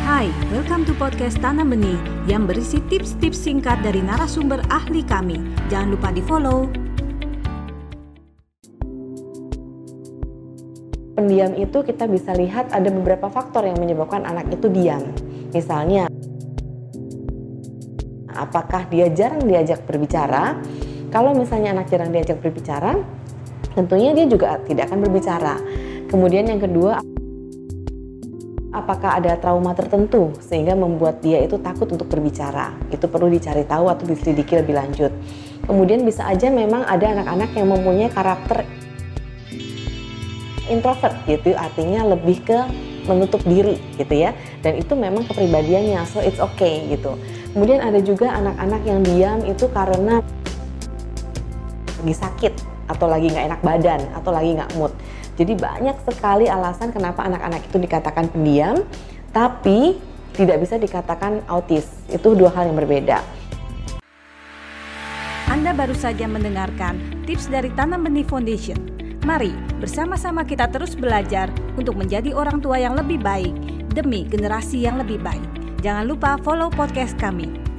Hai, welcome to podcast Tanam Benih yang berisi tips-tips singkat dari narasumber ahli kami. Jangan lupa di-follow. Pendiam itu kita bisa lihat ada beberapa faktor yang menyebabkan anak itu diam. Misalnya, apakah dia jarang diajak berbicara? Kalau misalnya anak jarang diajak berbicara, tentunya dia juga tidak akan berbicara. Kemudian yang kedua, apakah ada trauma tertentu sehingga membuat dia itu takut untuk berbicara. Itu perlu dicari tahu atau diselidiki lebih lanjut. Kemudian bisa aja memang ada anak-anak yang mempunyai karakter introvert gitu, artinya lebih ke menutup diri gitu ya. Dan itu memang kepribadiannya, so it's okay gitu. Kemudian ada juga anak-anak yang diam itu karena lagi sakit atau lagi nggak enak badan atau lagi nggak mood. Jadi banyak sekali alasan kenapa anak-anak itu dikatakan pendiam, tapi tidak bisa dikatakan autis. Itu dua hal yang berbeda. Anda baru saja mendengarkan tips dari Tanam Benih Foundation. Mari bersama-sama kita terus belajar untuk menjadi orang tua yang lebih baik demi generasi yang lebih baik. Jangan lupa follow podcast kami.